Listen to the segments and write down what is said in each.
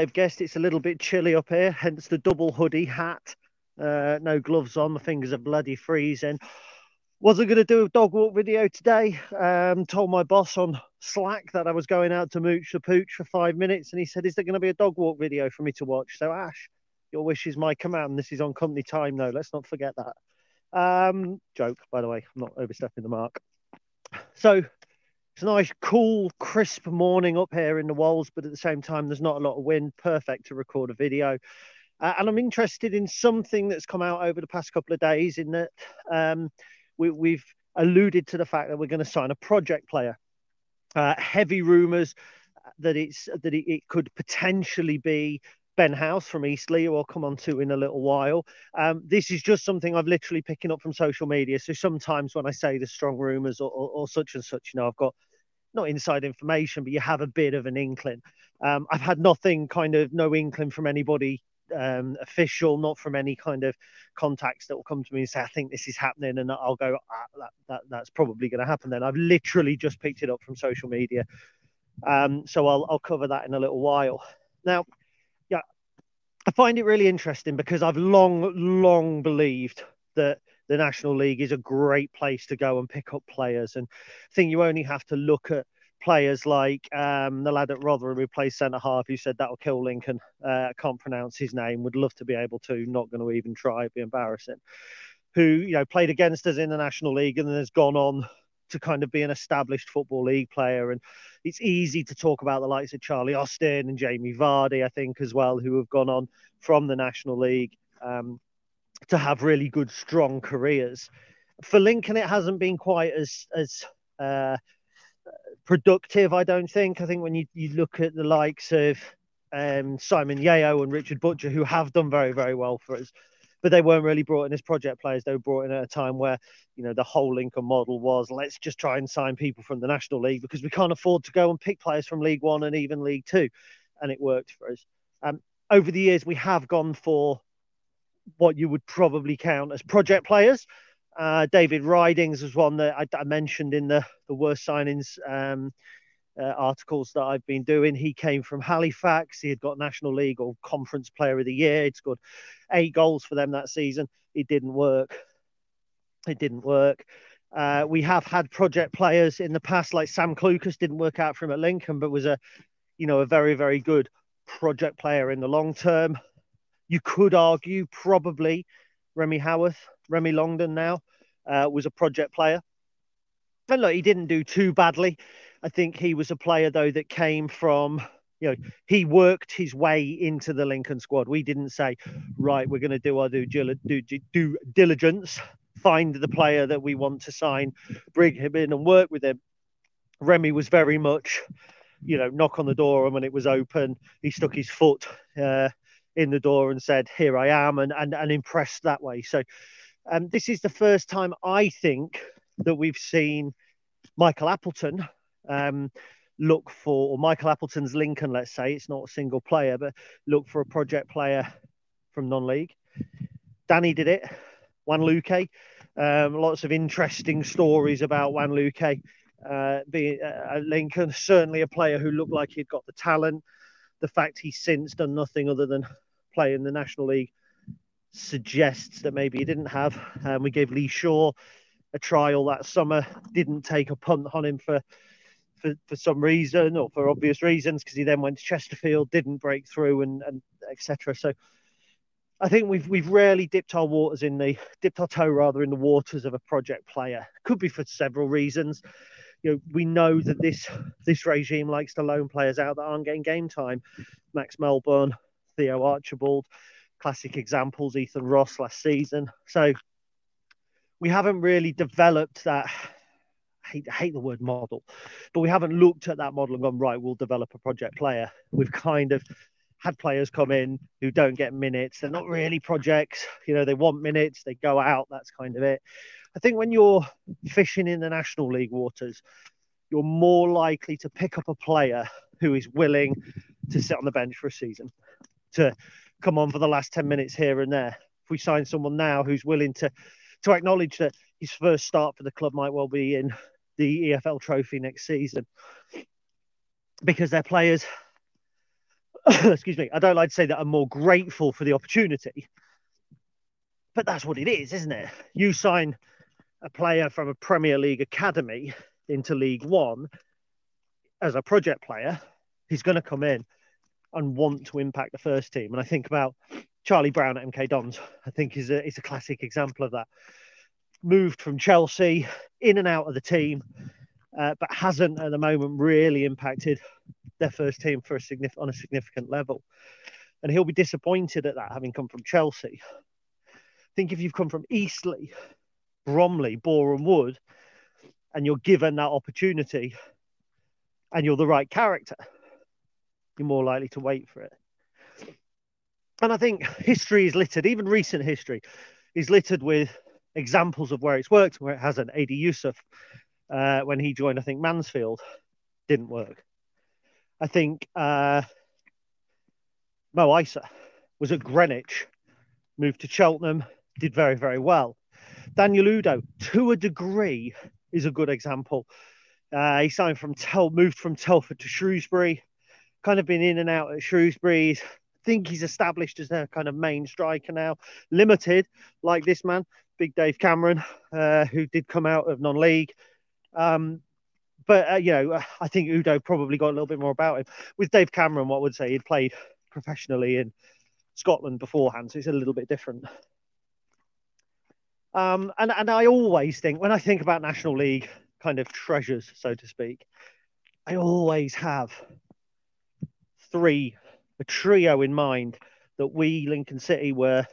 have guessed it's a little bit chilly up here, hence the double hoodie hat. Uh, no gloves on, my fingers are bloody freezing. Wasn't going to do a dog walk video today. Um, told my boss on Slack that I was going out to mooch the pooch for five minutes, and he said, "Is there going to be a dog walk video for me to watch?" So Ash, your wish is my command. This is on company time, though. Let's not forget that. Um, joke, by the way. I'm not overstepping the mark. So it's a nice, cool, crisp morning up here in the Wolds, but at the same time, there's not a lot of wind. Perfect to record a video. Uh, and I'm interested in something that's come out over the past couple of days in that um, we, have alluded to the fact that we're going to sign a project player. Uh, heavy rumours that it's that it, it, could potentially be Ben House from Eastleigh, who I'll come on to in a little while. Um, this is just something I've literally picking up from social media. So sometimes when I say the strong rumours or, or, or such and such, you know, I've got not inside information, but you have a bit of an inkling. Um, I've had nothing kind of no inkling from anybody um, official, not from any kind of contacts that will come to me and say, I think this is happening. And I'll go, ah, that, that, that's probably going to happen then. I've literally just picked it up from social media. Um, so I'll, I'll cover that in a little while. Now, I find it really interesting because I've long, long believed that the National League is a great place to go and pick up players. And I think you only have to look at players like um, the lad at Rotherham who plays centre half, who said that'll kill Lincoln. Uh, can't pronounce his name. Would love to be able to. Not going to even try. It'd be embarrassing. Who you know played against us in the National League and then has gone on to kind of be an established football league player. And it's easy to talk about the likes of Charlie Austin and Jamie Vardy, I think, as well, who have gone on from the National League. Um, to have really good, strong careers. For Lincoln, it hasn't been quite as as uh, productive. I don't think. I think when you, you look at the likes of um, Simon Yeo and Richard Butcher, who have done very very well for us, but they weren't really brought in as project players. They were brought in at a time where you know the whole Lincoln model was let's just try and sign people from the National League because we can't afford to go and pick players from League One and even League Two, and it worked for us. Um, over the years, we have gone for what you would probably count as project players. Uh, David Ridings was one that I, I, mentioned in the, the worst signings um, uh, articles that I've been doing. He came from Halifax. He had got National League or Conference Player of the Year. He'd scored eight goals for them that season. It didn't work. It didn't work. Uh, we have had project players in the past, like Sam Clucas, didn't work out for him at Lincoln, but was a, you know, a very, very good project player in the long term. You could argue probably Remy Howarth Remy Longdon now uh, was a project player. And look, he didn't do too badly. I think he was a player though that came from you know he worked his way into the Lincoln squad. We didn't say right we're going to do our due, due, due diligence, find the player that we want to sign, bring him in and work with him. Remy was very much you know knock on the door and when it was open he stuck his foot uh, in the door and said here I am and and, and impressed that way. So um, this is the first time I think that we've seen Michael Appleton um, look for, or Michael Appleton's Lincoln, let's say, it's not a single player, but look for a project player from non league. Danny did it, Juan Luque. Um, lots of interesting stories about Juan Luque uh, being uh, at Lincoln. Certainly a player who looked like he'd got the talent. The fact he's since done nothing other than play in the National League suggests that maybe he didn't have. Um, we gave Lee Shaw a trial that summer, didn't take a punt on him for for, for some reason or for obvious reasons because he then went to Chesterfield, didn't break through, and, and etc. So I think we've we've rarely dipped our waters in the dipped our toe rather in the waters of a project player. Could be for several reasons. You know, we know that this this regime likes to loan players out that aren't getting game time. Max Melbourne, Theo Archibald, classic examples. Ethan Ross last season. So we haven't really developed that hate, hate the word model, but we haven't looked at that model and gone, right, we'll develop a project player. We've kind of had players come in who don't get minutes. They're not really projects. You know, they want minutes, they go out. That's kind of it. I think when you're fishing in the National League waters, you're more likely to pick up a player who is willing to sit on the bench for a season, to come on for the last 10 minutes here and there. If we sign someone now who's willing to to acknowledge that his first start for the club might well be in the EFL trophy next season because their players, excuse me, I don't like to say that I'm more grateful for the opportunity, but that's what it is, isn't it? You sign a player from a Premier League academy into League One as a project player, he's going to come in and want to impact the first team. And I think about Charlie Brown at MK Dons, I think is a, is a classic example of that moved from Chelsea in and out of the team, uh, but hasn't at the moment really impacted their first team for a significant on a significant level. And he'll be disappointed at that, having come from Chelsea. I think if you've come from Eastleigh, Bromley, Boreham Wood, and you're given that opportunity, and you're the right character, you're more likely to wait for it. And I think history is littered, even recent history is littered with examples of where it's worked, where it hasn't. Adi Yussuf, uh, when he joined, I think Mansfield, didn't work. I think uh, Mo Eisa was at Greenwich, moved to Cheltenham, did very, very well. Daniel Udo, to a degree, is a good example. Uh, he signed from Tel, moved from Telford to Shrewsbury, kind of been in and out at Shrewsbury. I think he's established as their kind of main striker now. Limited, like this man, Big Dave Cameron, uh, who did come out of non-league. Um, but uh, you know, I think Udo probably got a little bit more about him. With Dave Cameron, what would say he'd played professionally in Scotland beforehand, so it's a little bit different. Um, and and I always think when I think about National League kind of treasures, so to speak, I always have three, a trio in mind that we Lincoln City were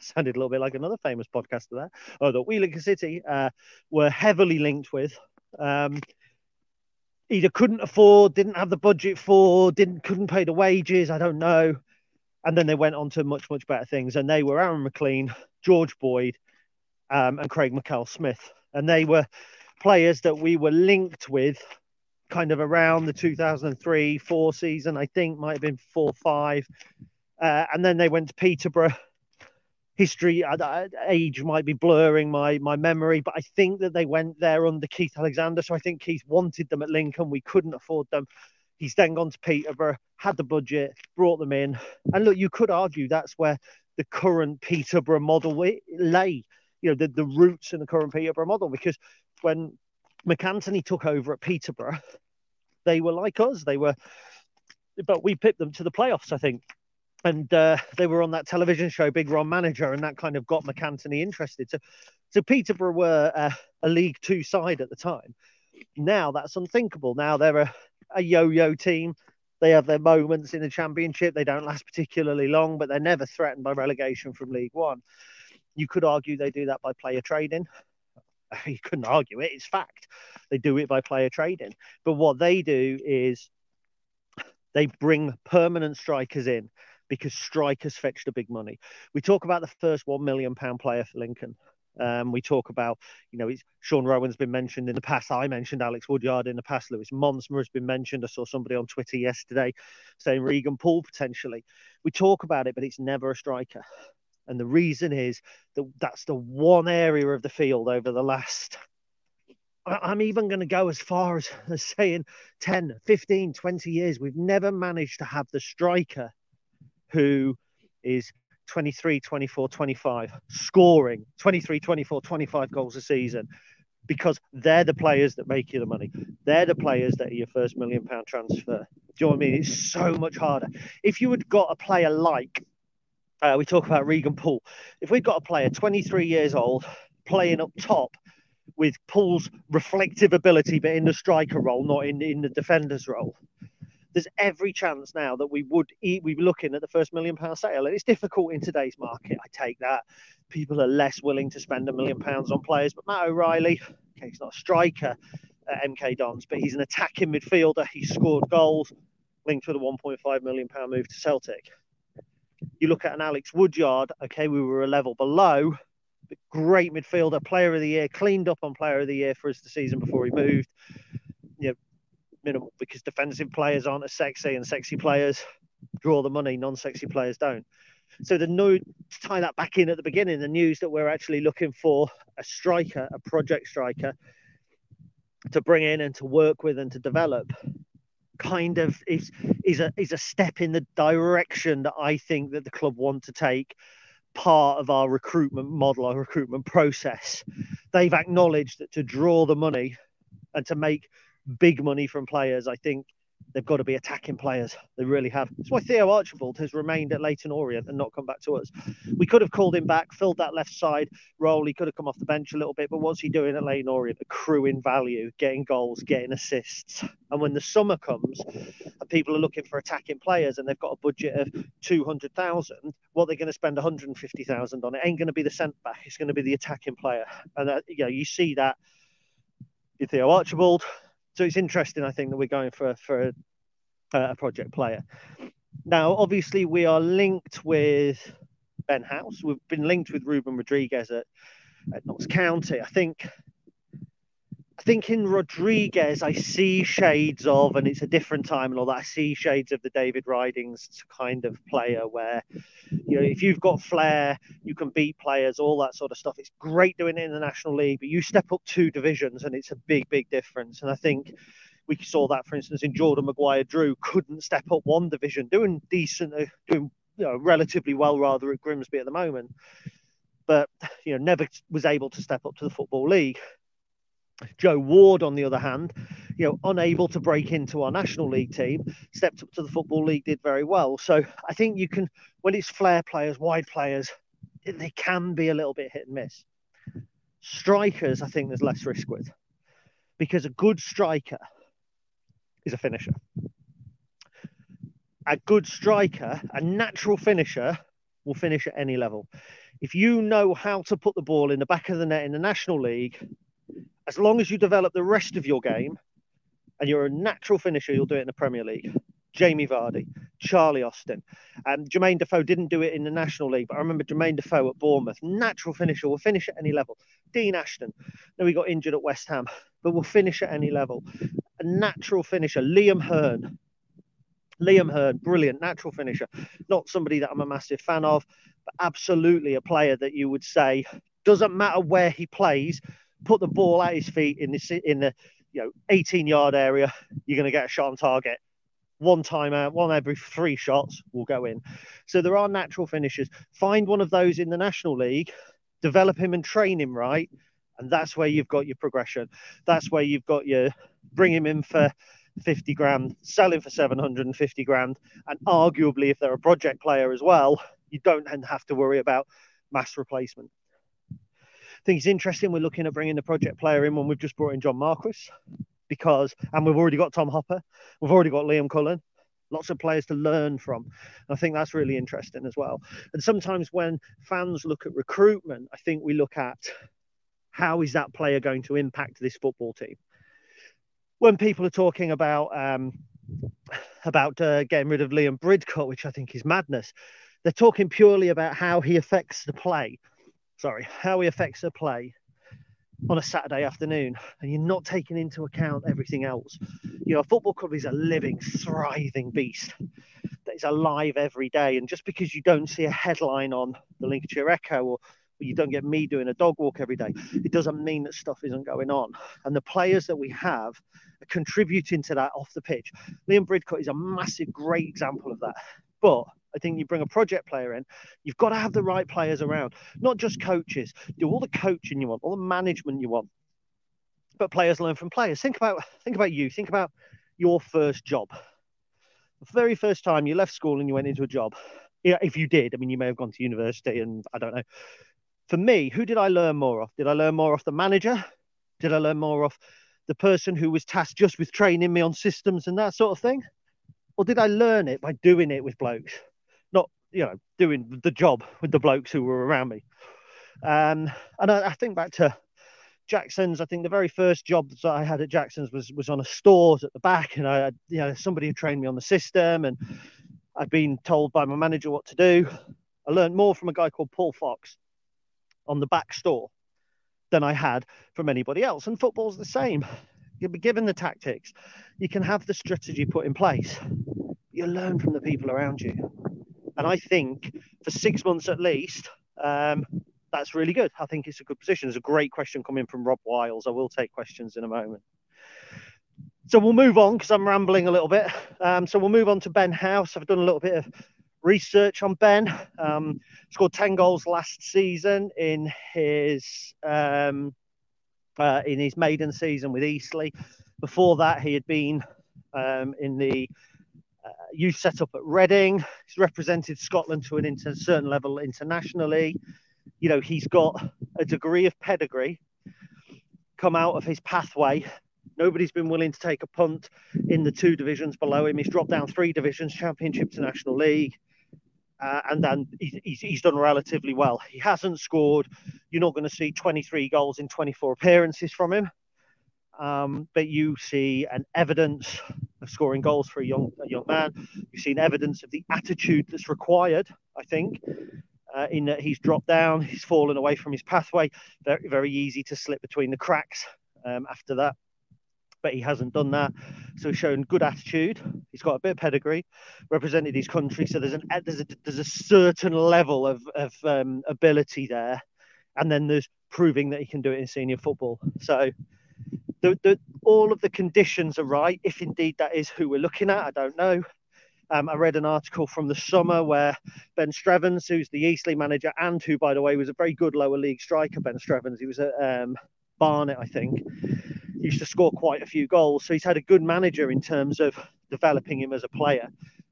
sounded a little bit like another famous podcaster there, oh, that Lincoln City uh, were heavily linked with. Um, either couldn't afford, didn't have the budget for, didn't couldn't pay the wages. I don't know. And then they went on to much much better things. And they were Aaron McLean, George Boyd, um, and Craig Mackail-Smith, and they were players that we were linked with kind of around the 2003 4 season i think might have been 4 5 uh, and then they went to peterborough history uh, age might be blurring my my memory but i think that they went there under keith alexander so i think keith wanted them at lincoln. We couldn't afford them. He's then gone to peterborough had the budget brought them in. And look you could argue that's where the current peterborough model lay you know the, the roots in the current peterborough model because when MacAnthony took over at peterborough they were like us. They were but we pipped them to the playoffs i think and uh, they were on that television show, Big Ron Manager, and that kind of got MacAnthony interested. So, so Peterborough were uh, a League Two side at the time. Now that's unthinkable. Now they're a, a yo-yo team. They have their moments in the Championship. They don't last particularly long, but they're never threatened by relegation from League One. You could argue they do that by player trading. You couldn't argue it; it's fact. They do it by player trading. But what they do is they bring permanent strikers in because strikers fetch the big money. We talk about the first one million pound player for Lincoln. Um, we talk about, you know, it's, Sean Roughan's been mentioned in the past. I mentioned Alex Woodyard in the past. Lewis Montsma has been mentioned. I saw somebody on Twitter yesterday saying Regan Poole potentially. We talk about it, but it's never a striker. And the reason is that that's the one area of the field over the last, I'm even going to go as far as, as saying 10, 15, 20 years. We've never managed to have the striker who is 23, 24, 25, scoring 23, 24, 25 goals a season because they're the players that make you the money. They're the players that are your first million pound transfer. Do you know what I mean? It's so much harder. If you had got a player like, uh, we talk about Regan Poole, if we'd got a player 23 years old playing up top with Poole's reflective ability, but in the striker role, not in, in the defender's role, there's every chance now that we would eat, we'd be looking at the first million pound sale. And it's difficult in today's market. I take that. People are less willing to spend a million pounds on players. But Matt O'Riley, okay, he's not a striker at MK Dons, but he's an attacking midfielder. He scored goals linked with a 1.5 million pound move to Celtic. You look at an Alex Woodyard, okay, we were a level below, but great midfielder, player of the year, cleaned up on player of the year for us the season before he moved. You know, minimal because defensive players aren't as sexy and sexy players draw the money, non sexy players don't. So the no to tie that back in at the beginning, the news that we're actually looking for a striker, a project striker to bring in and to work with and to develop kind of is is a is a step in the direction that I think that the club want to take part of our recruitment model, our recruitment process. They've acknowledged that to draw the money and to make big money from players, I think they've got to be attacking players. They really have. That's why Theo Archibald has remained at Leyton Orient and not come back to us. We could have called him back, filled that left side role. He could have come off the bench a little bit, but what's he doing at Leyton Orient? Accruing value, getting goals, getting assists. And when the summer comes and people are looking for attacking players and they've got a budget of 200,000, what they're going to spend 150,000 on it ain't going to be the centre back. It's going to be the attacking player. And that, you know, you see that with Theo Archibald, so it's interesting, I think, that we're going for for a, a project player. Now, obviously, we are linked with Ben House. We've been linked with Ruben Rodriguez at, at Notts County. I think I think in Rodriguez, I see shades of, and it's a different time and all that. I see shades of the David Ridings kind of player where, you know, if you've got flair, you can beat players, all that sort of stuff. It's great doing it in the National League, but you step up two divisions and it's a big, big difference. And I think we saw that, for instance, in Jordan Maguire Drew couldn't step up one division, doing decent, uh, doing you know, relatively well rather at Grimsby at the moment, but you know, never was able to step up to the Football League. Joe Ward, on the other hand, you know, unable to break into our National League team, stepped up to the Football League, did very well. So I think you can, when it's flair players, wide players, they can be a little bit hit and miss. Strikers, I think there's less risk with because a good striker is a finisher. A good striker, a natural finisher, will finish at any level. If you know how to put the ball in the back of the net in the National League, as long as you develop the rest of your game and you're a natural finisher, you'll do it in the Premier League. Jamie Vardy, Charlie Austin. And Jermaine Defoe didn't do it in the National League, but I remember Jermaine Defoe at Bournemouth, natural finisher, will finish at any level. Dean Ashton, no, he got injured at West Ham, but will finish at any level. A natural finisher, Liam Hearn. Liam Hearn, brilliant, natural finisher. Not somebody that I'm a massive fan of, but absolutely a player that you would say doesn't matter where he plays, put the ball at his feet in the in the you know 18 yard area, you're going to get a shot on target. One time out, one every three shots will go in. So there are natural finishers. Find one of those in the National League, develop him and train him right, and that's where you've got your progression. That's where you've got your bring him in for 50 grand, selling for 750 grand, and arguably, if they're a project player as well, you don't have to worry about mass replacement. I think it's interesting. We're looking at bringing the project player in when we've just brought in John Marquis because, and we've already got Tom Hopper, we've already got Liam Cullen, lots of players to learn from. I think that's really interesting as well. And sometimes when fans look at recruitment, I think we look at how is that player going to impact this football team. When people are talking about um, about uh, getting rid of Liam Bridcut, which I think is madness, they're talking purely about how he affects the play. Sorry, how he affects the play on a Saturday afternoon, and you're not taking into account everything else. You know, a football club is a living, thriving beast that is alive every day. And just because you don't see a headline on the Lincolnshire Echo or you don't get me doing a dog walk every day, it doesn't mean that stuff isn't going on. And the players that we have are contributing to that off the pitch. Liam Bridcut is a massive, great example of that. But I think you bring a project player in, you've got to have the right players around, not just coaches. Do all the coaching you want, all the management you want, but players learn from players. Think about think about you. Think about your first job. The very first time you left school and you went into a job. Yeah, if you did, I mean, you may have gone to university and I don't know. For me, who did I learn more off? Did I learn more off the manager? Did I learn more off the person who was tasked just with training me on systems and that sort of thing? Or did I learn it by doing it with blokes? You know, doing the job with the blokes who were around me. Um, and I, I, think back to Jackson's. I think the very first job that I had at Jackson's was was on a stores at the back, and I, you know, somebody had trained me on the system, and I'd been told by my manager what to do. I learned more from a guy called Paul Fox on the back store than I had from anybody else. And football's the same. You'll be given the tactics, you can have the strategy put in place. You learn from the people around you. And I think for six months at least, um, that's really good. I think it's a good position. There's a great question coming from Rob Wiles. I will take questions in a moment. So we'll move on because I'm rambling a little bit. Um, so we'll move on to Ben House. I've done a little bit of research on Ben. Um, scored 10 goals last season in his um, uh, in his maiden season with Eastleigh. Before that, he had been um, in the youth set up at Reading. He's represented Scotland to an inter- certain level internationally. You know, he's got a degree of pedigree come out of his pathway. Nobody's been willing to take a punt in the two divisions below him. He's dropped down three divisions, Championship to National League. Uh, and then he's, he's, done relatively well. He hasn't scored. You're not going to see 23 goals in 24 appearances from him um, but you see an evidence of scoring goals for a young a young man. You've seen evidence of the attitude that's required. I think. Uh, in that he's dropped down, he's fallen away from his pathway. Very, very easy to slip between the cracks um, after that, but he hasn't done that. So he's shown good attitude. He's got a bit of pedigree, represented his country. So there's an there's a there's a certain level of of um, ability there, and then there's proving that he can do it in senior football. So the, the, all of the conditions are right. If indeed that is who we're looking at, I don't know. Um, I read an article from the summer where Ben Strevens, who's the Eastleigh manager, and who, by the way, was a very good lower league striker, Ben Strevens, he was at um, Barnet, I think, he used to score quite a few goals. So he's had a good manager in terms of developing him as a player.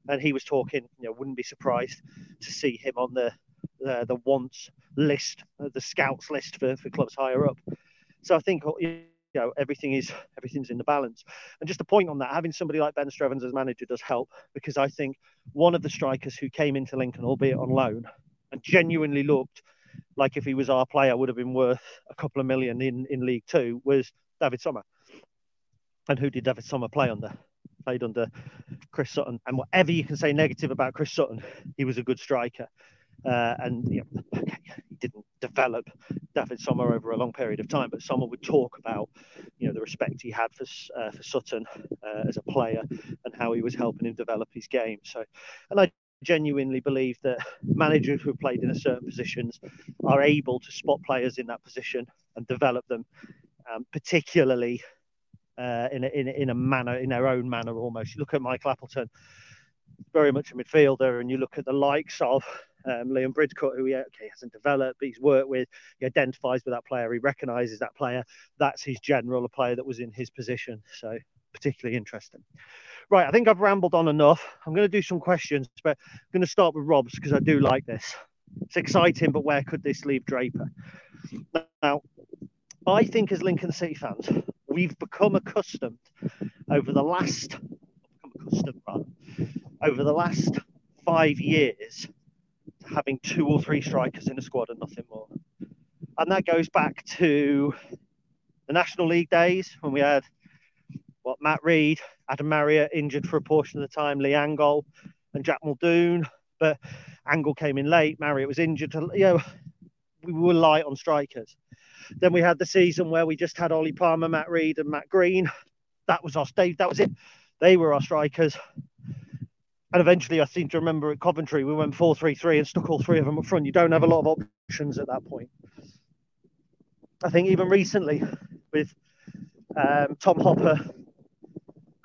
And he was talking, you know, wouldn't be surprised to see him on the the, the wants list, uh, the scouts list for, for clubs higher up. So I think you know everything is everything's in the balance. And just a point on that, having somebody like Ben Strevens as manager does help because I think one of the strikers who came into Lincoln, albeit on loan, and genuinely looked like if he was our player would have been worth a couple of million in in League Two was Davide Somma. And who did Davide Somma play under? Played under Chris Sutton. And whatever you can say negative about Chris Sutton, he was a good striker. Uh, and you know, okay, he didn't develop Davide Somma over a long period of time, but Somma would talk about you know the respect he had for uh, for Sutton uh, as a player and how he was helping him develop his game. So, and I genuinely believe that managers who played in a certain positions are able to spot players in that position and develop them, um, particularly uh, in, a, in, a, in a manner, in their own manner almost. You look at Michael Appleton, very much a midfielder, and you look at the likes of um, Liam Bridcut, who he okay, hasn't developed, but he's worked with, he identifies with that player, he recognises that player. That's his general, a player that was in his position. So particularly interesting. Right, I think I've rambled on enough. I'm going to do some questions, but I'm going to start with Rob's because I do like this. It's exciting, but where could this leave Draper? Now, I think as Lincoln City fans, we've become accustomed over the last accustomed rather, over the last five years having two or three strikers in a squad and nothing more. And that goes back to the National League days when we had what Matt Rhead, Adam Marriott injured for a portion of the time, Lee Angol and Jack Muldoon. But Angol came in late, Marriott was injured. You know, we were light on strikers. Then we had the season where we just had Ollie Palmer, Matt Rhead, and Matt Green. That was our stage. That was it. They were our strikers. And eventually, I seem to remember at Coventry, we went 4 3 3 and stuck all three of them up front. You don't have a lot of options at that point. I think even recently, with um, Tom Hopper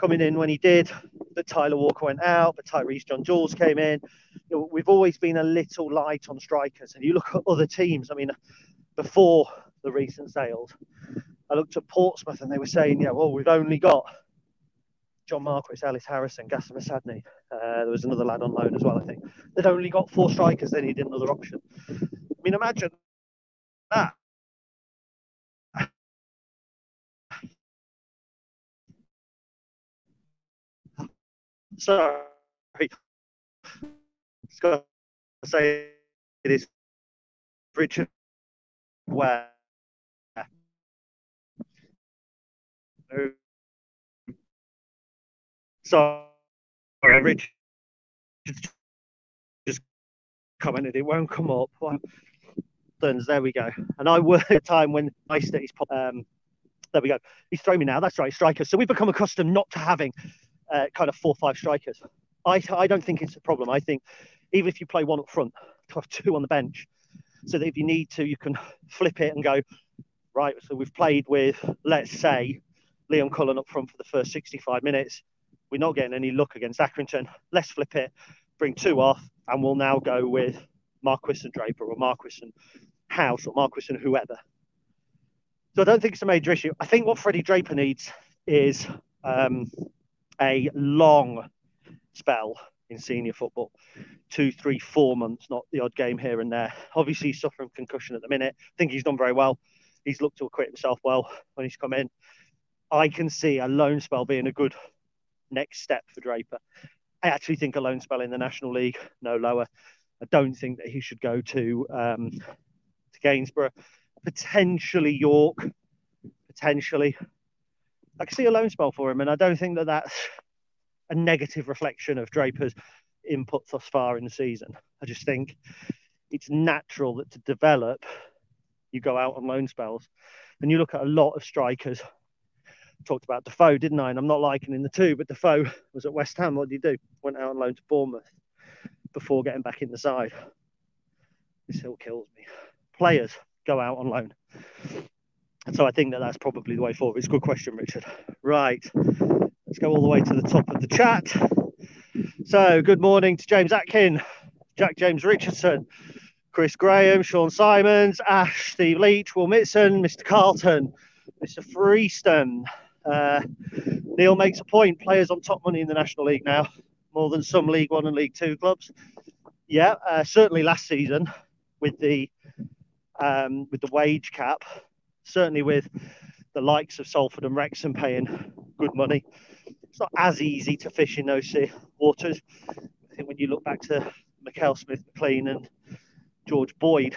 coming in when he did, that Tyler Walker went out, but Tyreece John-Jules came in. You know, we've always been a little light on strikers. And you look at other teams, I mean, before the recent sales, I looked at Portsmouth and they were saying, yeah, well, we've only got John Marquis, Ellis Harrison, Gaston Mousadney. Uh, there was another lad on loan as well, I think. They'd only got four strikers, they needed another option. I mean, imagine that. Sorry. Got to say it is Richard Ware. Sorry, Richard just commented it won't come up. There we go. And I work at a time when I studies um, there we go. He's throwing me now. That's right, strikers. So we've become accustomed not to having uh, kind of four or five strikers. I I don't think it's a problem. I think even if you play one up front, have two on the bench, so that if you need to, you can flip it and go right. So we've played with let's say Liam Cullen up front for the first 65 minutes. We're not getting any luck against Accrington. Let's flip it, bring two off, and we'll now go with Marquis and Draper or Marquis and House or Marquis and whoever. So I don't think it's a major issue. I think what Freddie Draper needs is um, a long spell in senior football two, three, four months, not the odd game here and there. Obviously, he's suffering concussion at the minute. I think he's done very well. He's looked to acquit himself well when he's come in. I can see a loan spell being a good next step for Draper. I actually think a loan spell in the National League, no lower. I don't think that he should go to um, to Gainsborough, potentially York, potentially. I can see a loan spell for him, and I don't think that that's a negative reflection of Draper's input thus far in the season. I just think it's natural that to develop, you go out on loan spells, and you look at a lot of strikers. Talked about Defoe, didn't I? And I'm not likening the two, but Defoe was at West Ham. What did he do? Went out on loan to Bournemouth before getting back in the side. This hill kills me. Players go out on loan. And so I think that that's probably the way forward. It's a good question, Richard. Right. Let's go all the way to the top of the chat. So, good morning to James Atkin, Jack James Richardson, Chris Graham, Sean Simons, Ash, Steve Leach, Will Mitson, Mr. Carlton, Mr. Freeston. Uh, Neil makes a point. Players on top money in the National League now, more than some League One and League Two clubs. Yeah, uh, certainly last season with the um, with the wage cap certainly with the likes of Salford and Wrexham paying good money. It's not as easy to fish in those waters. I think when you look back to Mackail-Smith McLean and George Boyd,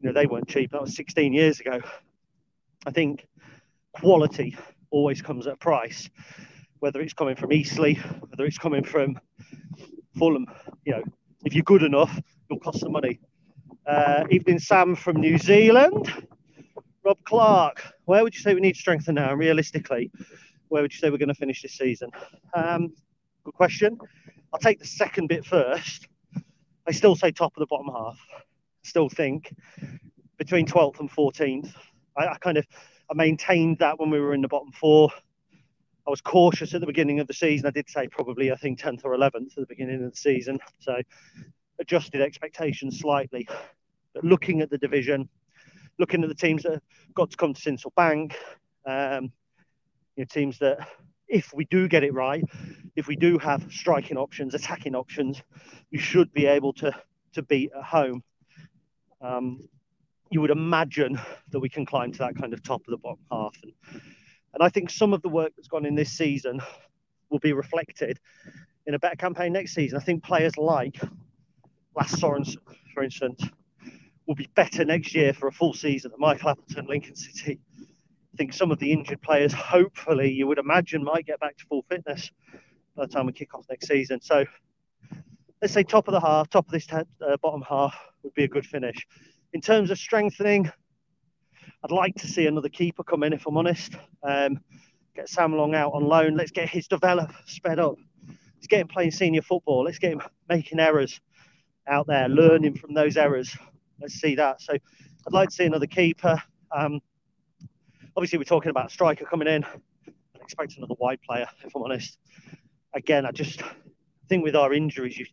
you know, they weren't cheap. That was 16 years ago. I think quality always comes at a price, whether it's coming from Eastleigh, whether it's coming from Fulham. You know, if you're good enough, it'll cost some money. Uh, evening Sam from New Zealand. Rob Clark, where would you say we need to strengthen now? And realistically, where would you say we're going to finish this season? Um, good question. I'll take the second bit first. I still say top of the bottom half. Still think between 12th and 14th. I, I kind of I maintained that when we were in the bottom four. I was cautious at the beginning of the season. I did say probably I think 10th or 11th at the beginning of the season. So adjusted expectations slightly. But looking at the division, looking at the teams that got to come to Sincil Bank, um, You know, teams that, if we do get it right, if we do have striking options, attacking options, you should be able to to beat at home. Um, you would imagine that we can climb to that kind of top of the bottom half, and and I think some of the work that's gone in this season will be reflected in a better campaign next season. I think players like Lasse Sorensen, for instance, will be better next year for a full season than Michael Appleton, Lincoln City. I think some of the injured players, hopefully, you would imagine, might get back to full fitness by the time we kick off next season. So let's say top of the half, top of this uh, bottom half would be a good finish. In terms of strengthening, I'd like to see another keeper come in, if I'm honest. Um, get Sam Long out on loan. Let's get his develop sped up. Let's get him playing senior football. Let's get him making errors out there, learning from those errors. Let's see that. So I'd like to see another keeper. Um, obviously, we're talking about a striker coming in. I expect another wide player, if I'm honest. Again, I just think with our injuries, you,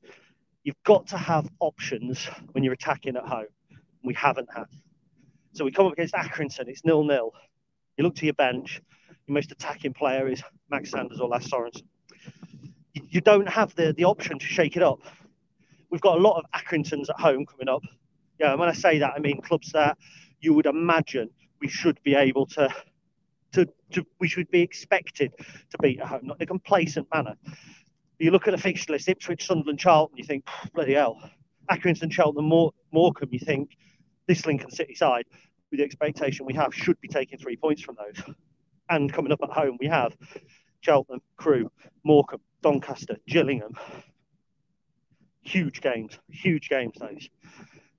you've got to have options when you're attacking at home. We haven't had. So we come up against Accrington, it's nil nil. You look to your bench, your most attacking player is Max Sanders or Lasse Sorensen. You, don't have the, the option to shake it up. We've got a lot of Accringtons at home coming up. Yeah, and when I say that, I mean clubs that you would imagine we should be able to, to, to we should be expected to beat at home, not in a complacent manner. You look at the fixture list, Ipswich, Sunderland, Charlton, you think, bloody hell. Accrington, Cheltenham, Morecambe, you think, this Lincoln City side, with the expectation we have, should be taking three points from those. And coming up at home, we have Cheltenham, Crewe, Morecambe, Doncaster, Gillingham. Huge games, huge games, those.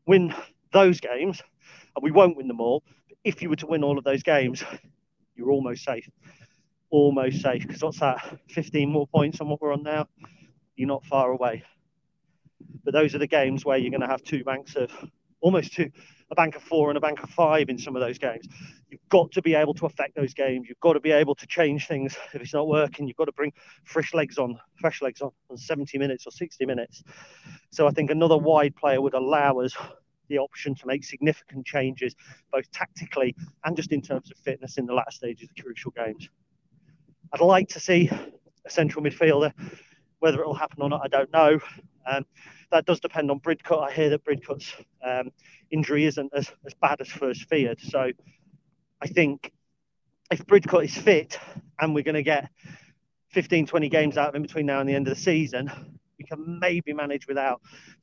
Win those games, and we won't win them all. But if you were to win all of those games, you're almost safe. Almost safe. Because what's that? 15 more points on what we're on now? You're not far away. But those are the games where you're going to have two banks of almost two, a bank of four and a bank of five in some of those games. You've got to be able to affect those games. You've got to be able to change things if it's not working. You've got to bring fresh legs on, fresh legs on, on 70 minutes or 60 minutes. So I think another wide player would allow us the option to make significant changes, both tactically and just in terms of fitness in the latter stages of crucial games. I'd like to see a central midfielder. Whether it'll happen or not, I don't know. Um, that does depend on Bridcut. I hear that Bridcut's um, injury isn't as, as bad as first feared. So I think if Bridcut is fit and we're going to get 15, 20 games out of him between now and the end of the season, we can maybe manage without.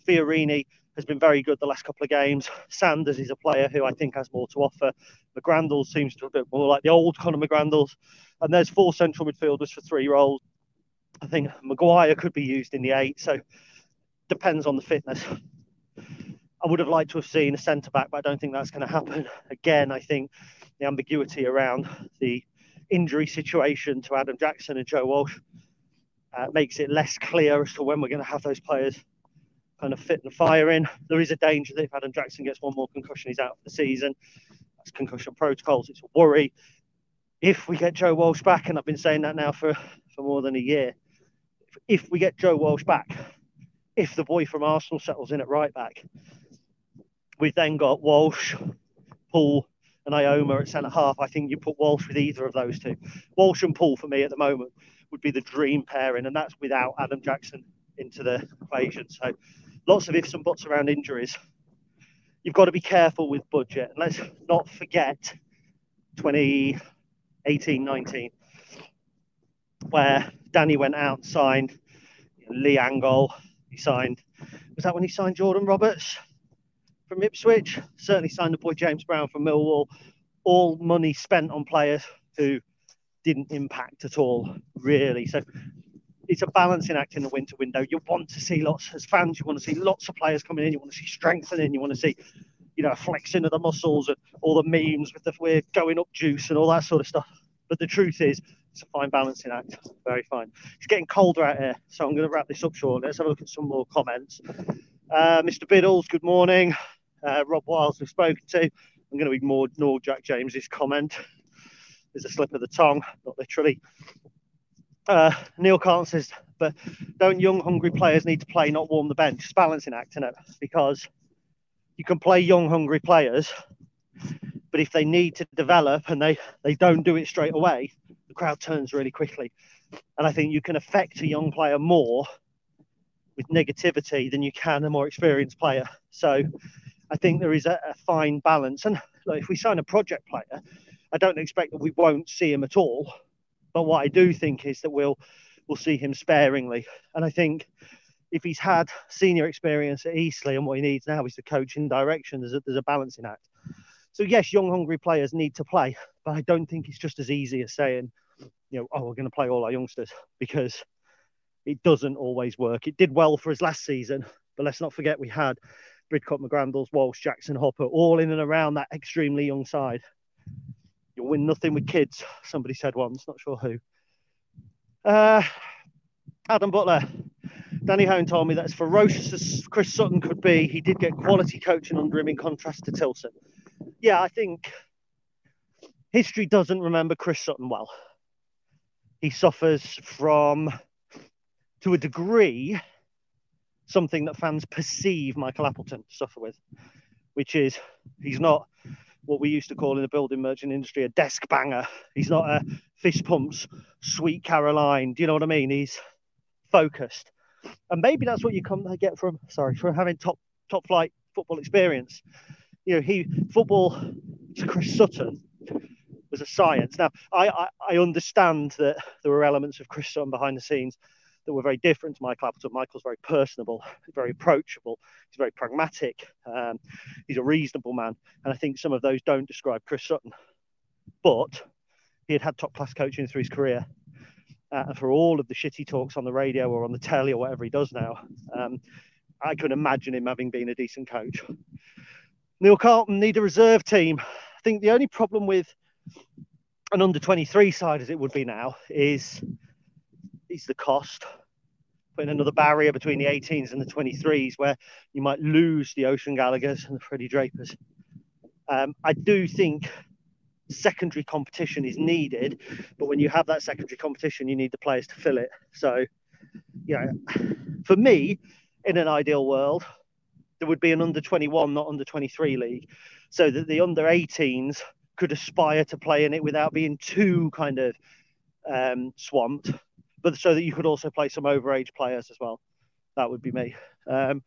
Fiorini has been very good the last couple of games. Sanders is a player who I think has more to offer. McGrandles seems to a bit more like the old Conor McGrandles. And there's four central midfielders for three roles. I think Maguire could be used in the eight. So depends on the fitness. I would have liked to have seen a centre back, but I don't think that's going to happen. Again, I think the ambiguity around the injury situation to Adam Jackson and Joe Walsh uh, makes it less clear as to when we're going to have those players kind of fit and firing. There is a danger that if Adam Jackson gets one more concussion, he's out for the season. That's concussion protocols. It's a worry. If we get Joe Walsh back, and I've been saying that now for, for more than a year, if, we get Joe Walsh back, if the boy from Arsenal settles in at right back. We've then got Walsh, Poole, and Eyoma at centre half. I think you put Walsh with either of those two. Walsh and Poole for me at the moment would be the dream pairing, and that's without Adam Jackson into the equation. So lots of ifs and buts around injuries. You've got to be careful with budget. And let's not forget 2018 19, where Danny went out and signed Lee Angol. he signed. Was that when he signed Jordan Roberts from Ipswich? Certainly signed the boy James Brown from Millwall. All money spent on players who didn't impact at all, really. So it's a balancing act in the winter window. You want to see lots as fans. You want to see lots of players coming in. You want to see strengthening. You want to see, you know, flexing of the muscles and all the memes with the we're going up juice and all that sort of stuff. But the truth is, it's a fine balancing act. Very fine. It's getting colder out here, so I'm going to wrap this up shortly. Let's have a look at some more comments. Uh, Mr. Biddles, good morning. Uh, Rob Wiles, we've spoken to. I'm going to ignore, Jack James's comment. There's a slip of the tongue, not literally. Uh, Neil Carlton says, but don't young, hungry players need to play, not warm the bench? It's balancing act, isn't it? Because you can play young, hungry players, but if they need to develop and they, they don't do it straight away, crowd turns really quickly. And I think you can affect a young player more with negativity than you can a more experienced player. So I think there is a, a fine balance. And like, if we sign a project player, I don't expect that we won't see him at all. But what I do think is that we'll we'll see him sparingly. And I think if he's had senior experience at Eastleigh and what he needs now is the coaching direction, there's a, there's a balancing act. So yes, young hungry players need to play, but I don't think it's just as easy as saying, you know, oh, we're going to play all our youngsters because it doesn't always work. It did well for us last season, but let's not forget we had Bridcut, McGrandles, Walsh, Jackson, Hopper, all in and around that extremely young side. You'll win nothing with kids, somebody said once, not sure who. Uh, Adam Butler, Danny Hone told me that as ferocious as Chris Sutton could be, he did get quality coaching under him in contrast to Tilson. Yeah, I think history doesn't remember Chris Sutton well. He suffers from, to a degree, something that fans perceive Michael Appleton to suffer with, which is he's not what we used to call in the building merchant industry a desk banger. He's not a fist pumps, sweet Caroline. Do you know what I mean? He's focused and maybe that's what you come to get from sorry from having top top flight football experience. You know, he football to Chris Sutton was a science. Now, I, I, I understand that there were elements of Chris Sutton behind the scenes that were very different to Michael Appleton. Michael's very personable, very approachable, he's very pragmatic, um, he's a reasonable man, and I think some of those don't describe Chris Sutton. But he had had top class coaching through his career, uh, for all of the shitty talks on the radio or on the telly or whatever he does now. Um, I can imagine him having been a decent coach. Neil Carlton need a reserve team. I think the only problem with an under 23 side as it would be now is is the cost putting another barrier between the 18s and the 23s where you might lose the Ocean Gallagher's and the Freddie Drapers. Um, I do think secondary competition is needed, but when you have that secondary competition, you need the players to fill it. So, you know, for me, in an ideal world, there would be an under 21, not under 23 league, so that the under 18s could aspire to play in it without being too kind of um, swamped, but so that you could also play some overage players as well. That would be me. Um,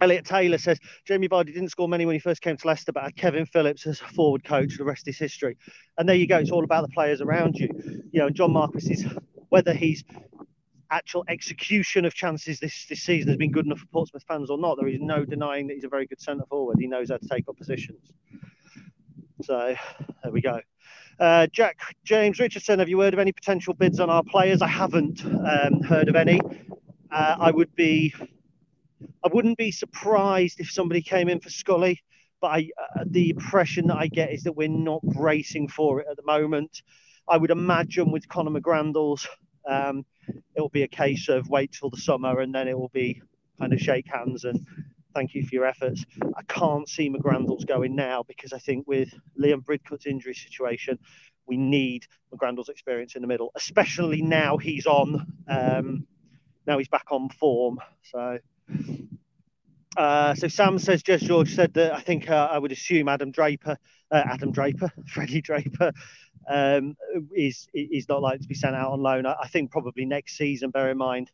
Elliot Taylor says Jamie Vardy didn't score many when he first came to Leicester, but had Kevin Phillips as a forward coach. The rest is history. And there you go. It's all about the players around you. You know, John Marquis is whether he's actual execution of chances this, this season has been good enough for Portsmouth fans or not. There is no denying that he's a very good centre forward. He knows how to take up positions. So there we go. Uh, Jack James Richardson, have you heard of any potential bids on our players? I haven't um, heard of any. Uh, I would be I wouldn't be surprised if somebody came in for Scully, but I, uh, the impression that I get is that we're not bracing for it at the moment. I would imagine with Conor McGrandles, um, it will be a case of wait till the summer and then it will be kind of shake hands and thank you for your efforts. I can't see McGrandles going now because I think with Liam Bridcut's injury situation, we need McGrandles' experience in the middle, especially now he's on, um, now he's back on form. So uh, so Sam says, Jez George said that I think uh, I would assume Adam Draper, uh, Adam Draper, Freddie Draper, um, is is not likely to be sent out on loan. I, I, think probably next season. Bear in mind,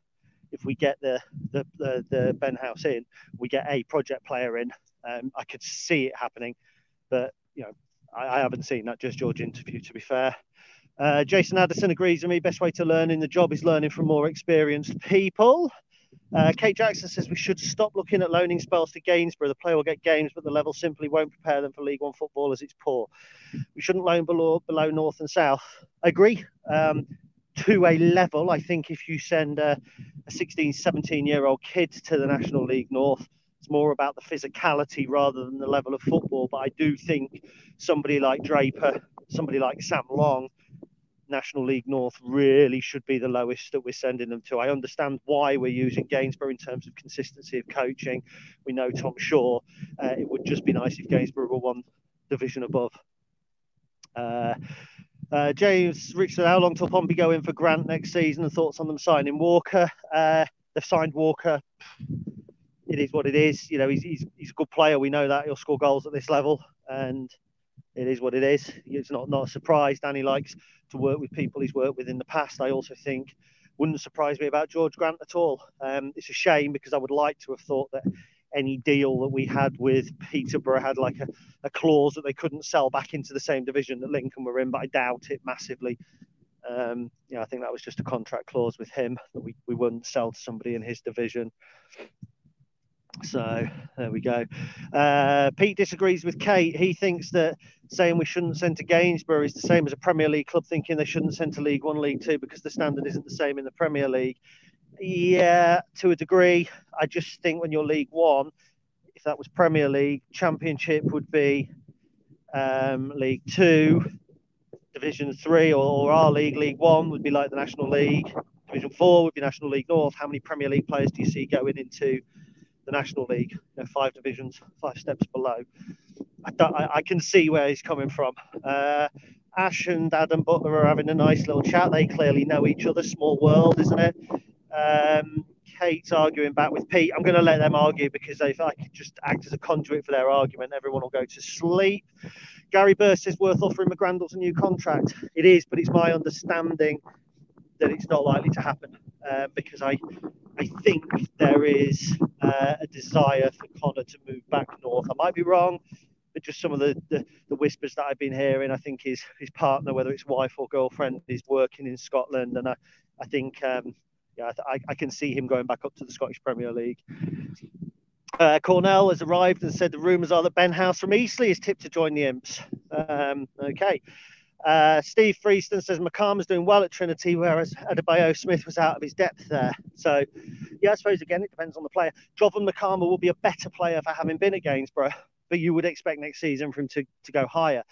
if we get the the the, the Ben House in, we get a project player in. Um, I could see it happening, but you know, I, I haven't seen that Jez George interview. To be fair. Uh, Jason Addison agrees with me. Best way to learn in the job is learning from more experienced people. Uh, Kate Jackson says we should stop looking at loaning spells to Gainsborough. The player will get games, but the level simply won't prepare them for League One football as it's poor. We shouldn't loan below, below North and South. I agree. Um, to a level, I think if you send a, a 16, 17 year old kid to the National League North, it's more about the physicality rather than the level of football. But I do think somebody like Draper, somebody like Sam Long, National League North really should be the lowest that we're sending them to. I understand why we're using Gainsborough in terms of consistency of coaching. We know Tom Shaw. Uh, it would just be nice if Gainsborough were one division above. Uh, uh, James Richard, how long till Pompey go in for Grant next season? And thoughts on them signing Walker? Uh, they've signed Walker. It is what it is. You know, he's, he's, he's a good player. We know that he'll score goals at this level, and it is what it is. It's not not a surprise. Danny likes to work with people he's worked with in the past. I also think wouldn't surprise me about George Grant at all. Um, it's a shame because I would like to have thought that any deal that we had with Peterborough had like a, a clause that they couldn't sell back into the same division that Lincoln were in, but I doubt it massively. Um, yeah, I think that was just a contract clause with him that we, we wouldn't sell to somebody in his division. So there we go. Uh, Pete disagrees with Kate. He thinks that saying we shouldn't send to Gainsborough is the same as a Premier League club thinking they shouldn't send to League One, League Two because the standard isn't the same in the Premier League. Yeah, to a degree. I just think when you're League One, if that was Premier League, Championship would be um, League Two, Division Three, or, or our league, League One, would be like the National League. Division Four would be National League North. How many Premier League players do you see going into the National League? You know, five divisions, five steps below. I, I, I, can see where he's coming from. Uh, Ash and Adam Butler are having a nice little chat. They clearly know each other. Small world, isn't it? Um, Kate's arguing back with Pete. I'm going to let them argue because if I could just act as a conduit for their argument, everyone will go to sleep. Gary Burst is worth offering McGrandles a new contract. It is, but it's my understanding that it's not likely to happen uh, because I, I think there is uh, a desire for Conor to move back north. I might be wrong, but just some of the, the, the, whispers that I've been hearing, I think his his partner, whether it's wife or girlfriend, is working in Scotland, and I, I think um, yeah, I, I, can see him going back up to the Scottish Premier League. Uh, Cornell has arrived and said the rumours are that Ben House from Eastleigh is tipped to join the Imps. Um, okay. Uh, Steve Freeston says is doing well at Trinity, whereas Adebayo Smith was out of his depth there. So, yeah, I suppose again it depends on the player. Jovon Makama will be a better player for having been at Gainsborough, but you would expect next season for him to, to go higher.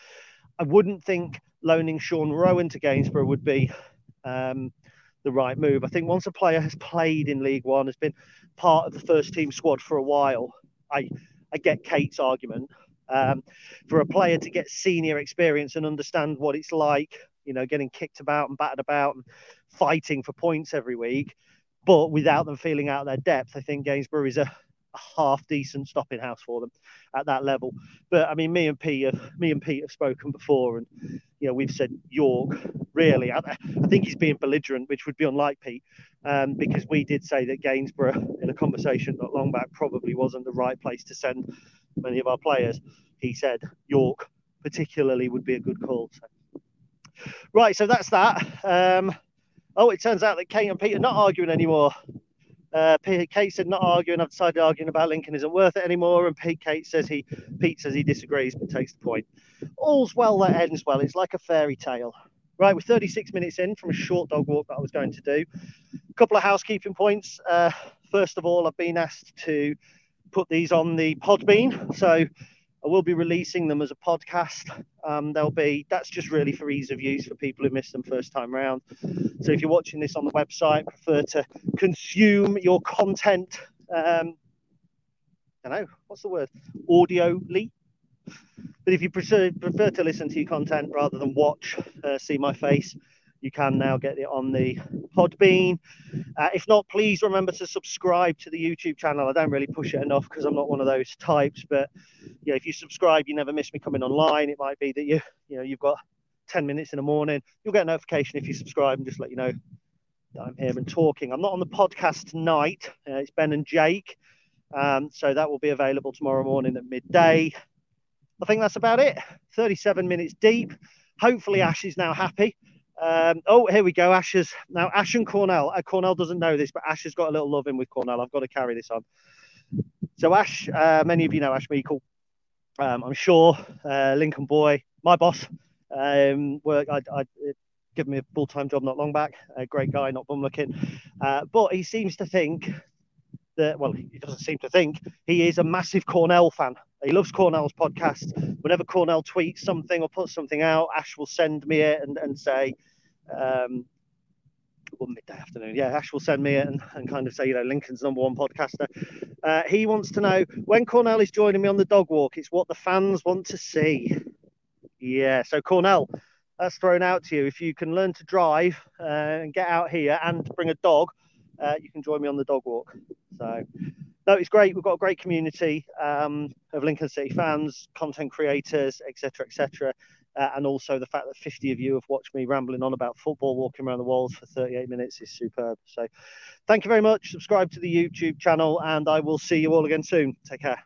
I wouldn't think loaning Sean Roughan to Gainsborough would be um, the right move. I think once a player has played in League One, has been part of the first team squad for a while, I I get Kate's argument. Um, for a player to get senior experience and understand what it's like, you know, getting kicked about and battered about and fighting for points every week, but without them feeling out their depth, I think Gainsborough is a a half decent stopping house for them at that level. But I mean, me and Pete, have, me and Pete have spoken before, and you know, we've said York. Really, I, I think he's being belligerent, which would be unlike Pete, um, because we did say that Gainsborough, in a conversation not long back, probably wasn't the right place to send many of our players. He said York, particularly, would be a good call. So. Right, so that's that. Um, oh, it turns out that Kate and Pete are not arguing anymore. Uh, Kate said not arguing. I've decided arguing about Lincoln isn't worth it anymore. And Pete Kate says he Pete says he disagrees, but takes the point. All's well that ends well. It's like a fairy tale. Right, we're 36 minutes in from a short dog walk that I was going to do. A couple of housekeeping points. Uh, first of all, I've been asked to put these on the Podbean. So I will be releasing them as a podcast. Um, they'll be that's just really for ease of use for people who missed them first time round. So if you're watching this on the website, prefer to consume your content. Um, I don't know what's the word, audioly. But if you prefer, prefer to listen to your content rather than watch, uh, see my face, you can now get it on the Podbean. Uh, if not, please remember to subscribe to the YouTube channel. I don't really push it enough because I'm not one of those types. But yeah, if you subscribe, you never miss me coming online. It might be that you you know you've got 10 minutes in the morning. You'll get a notification if you subscribe and just let you know that I'm here and talking. I'm not on the podcast tonight. Uh, it's Ben and Jake. Um, so that will be available tomorrow morning at midday. I think that's about it. 37 minutes deep. Hopefully, Ash is now happy. Um, oh, here we go. Ashes. Now, Ash and Cornell. Uh, Cornell doesn't know this, but Ash has got a little love in with Cornell. I've got to carry this on. So, Ash, uh, many of you know Ash Meikle. Um, I'm sure uh, Lincoln Boy, my boss, um, work. I, I give me a full time job not long back. A great guy, not bum looking. Uh, but he seems to think that, well, he doesn't seem to think he is a massive Cornell fan. He loves Cornell's podcast. Whenever Cornell tweets something or puts something out, Ash will send me it and, and say, um, well, midday afternoon. Yeah, Ash will send me it and, and kind of say, you know, Lincoln's number one podcaster. Uh, he wants to know when Cornell is joining me on the dog walk, it's what the fans want to see. Yeah, so Cornell, that's thrown out to you. If you can learn to drive uh, and get out here and bring a dog, uh, you can join me on the dog walk. So no, it's great. We've got a great community um, of Lincoln City fans, content creators, etc., etc. Uh, and also the fact that 50 of you have watched me rambling on about football, walking around the walls for 38 minutes is superb. So, thank you very much. Subscribe to the YouTube channel, and I will see you all again soon. Take care.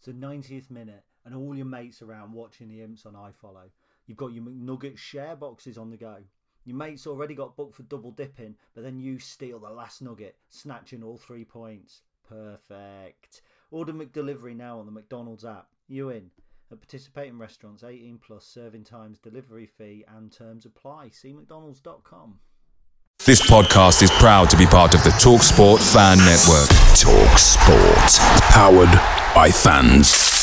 So, 90th minute, and all your mates around watching the imps on iFollow. You've got your McNugget share boxes on the go. Your mate's already got booked for double dipping, but then you steal the last nugget, snatching all three points. Perfect. Order McDelivery now on the McDonald's app. You in? At participating restaurants, 18 plus serving times, delivery fee, and terms apply. See McDonald's.com. This podcast is proud to be part of the TalkSport Fan Network. Talk Sport. Powered by fans.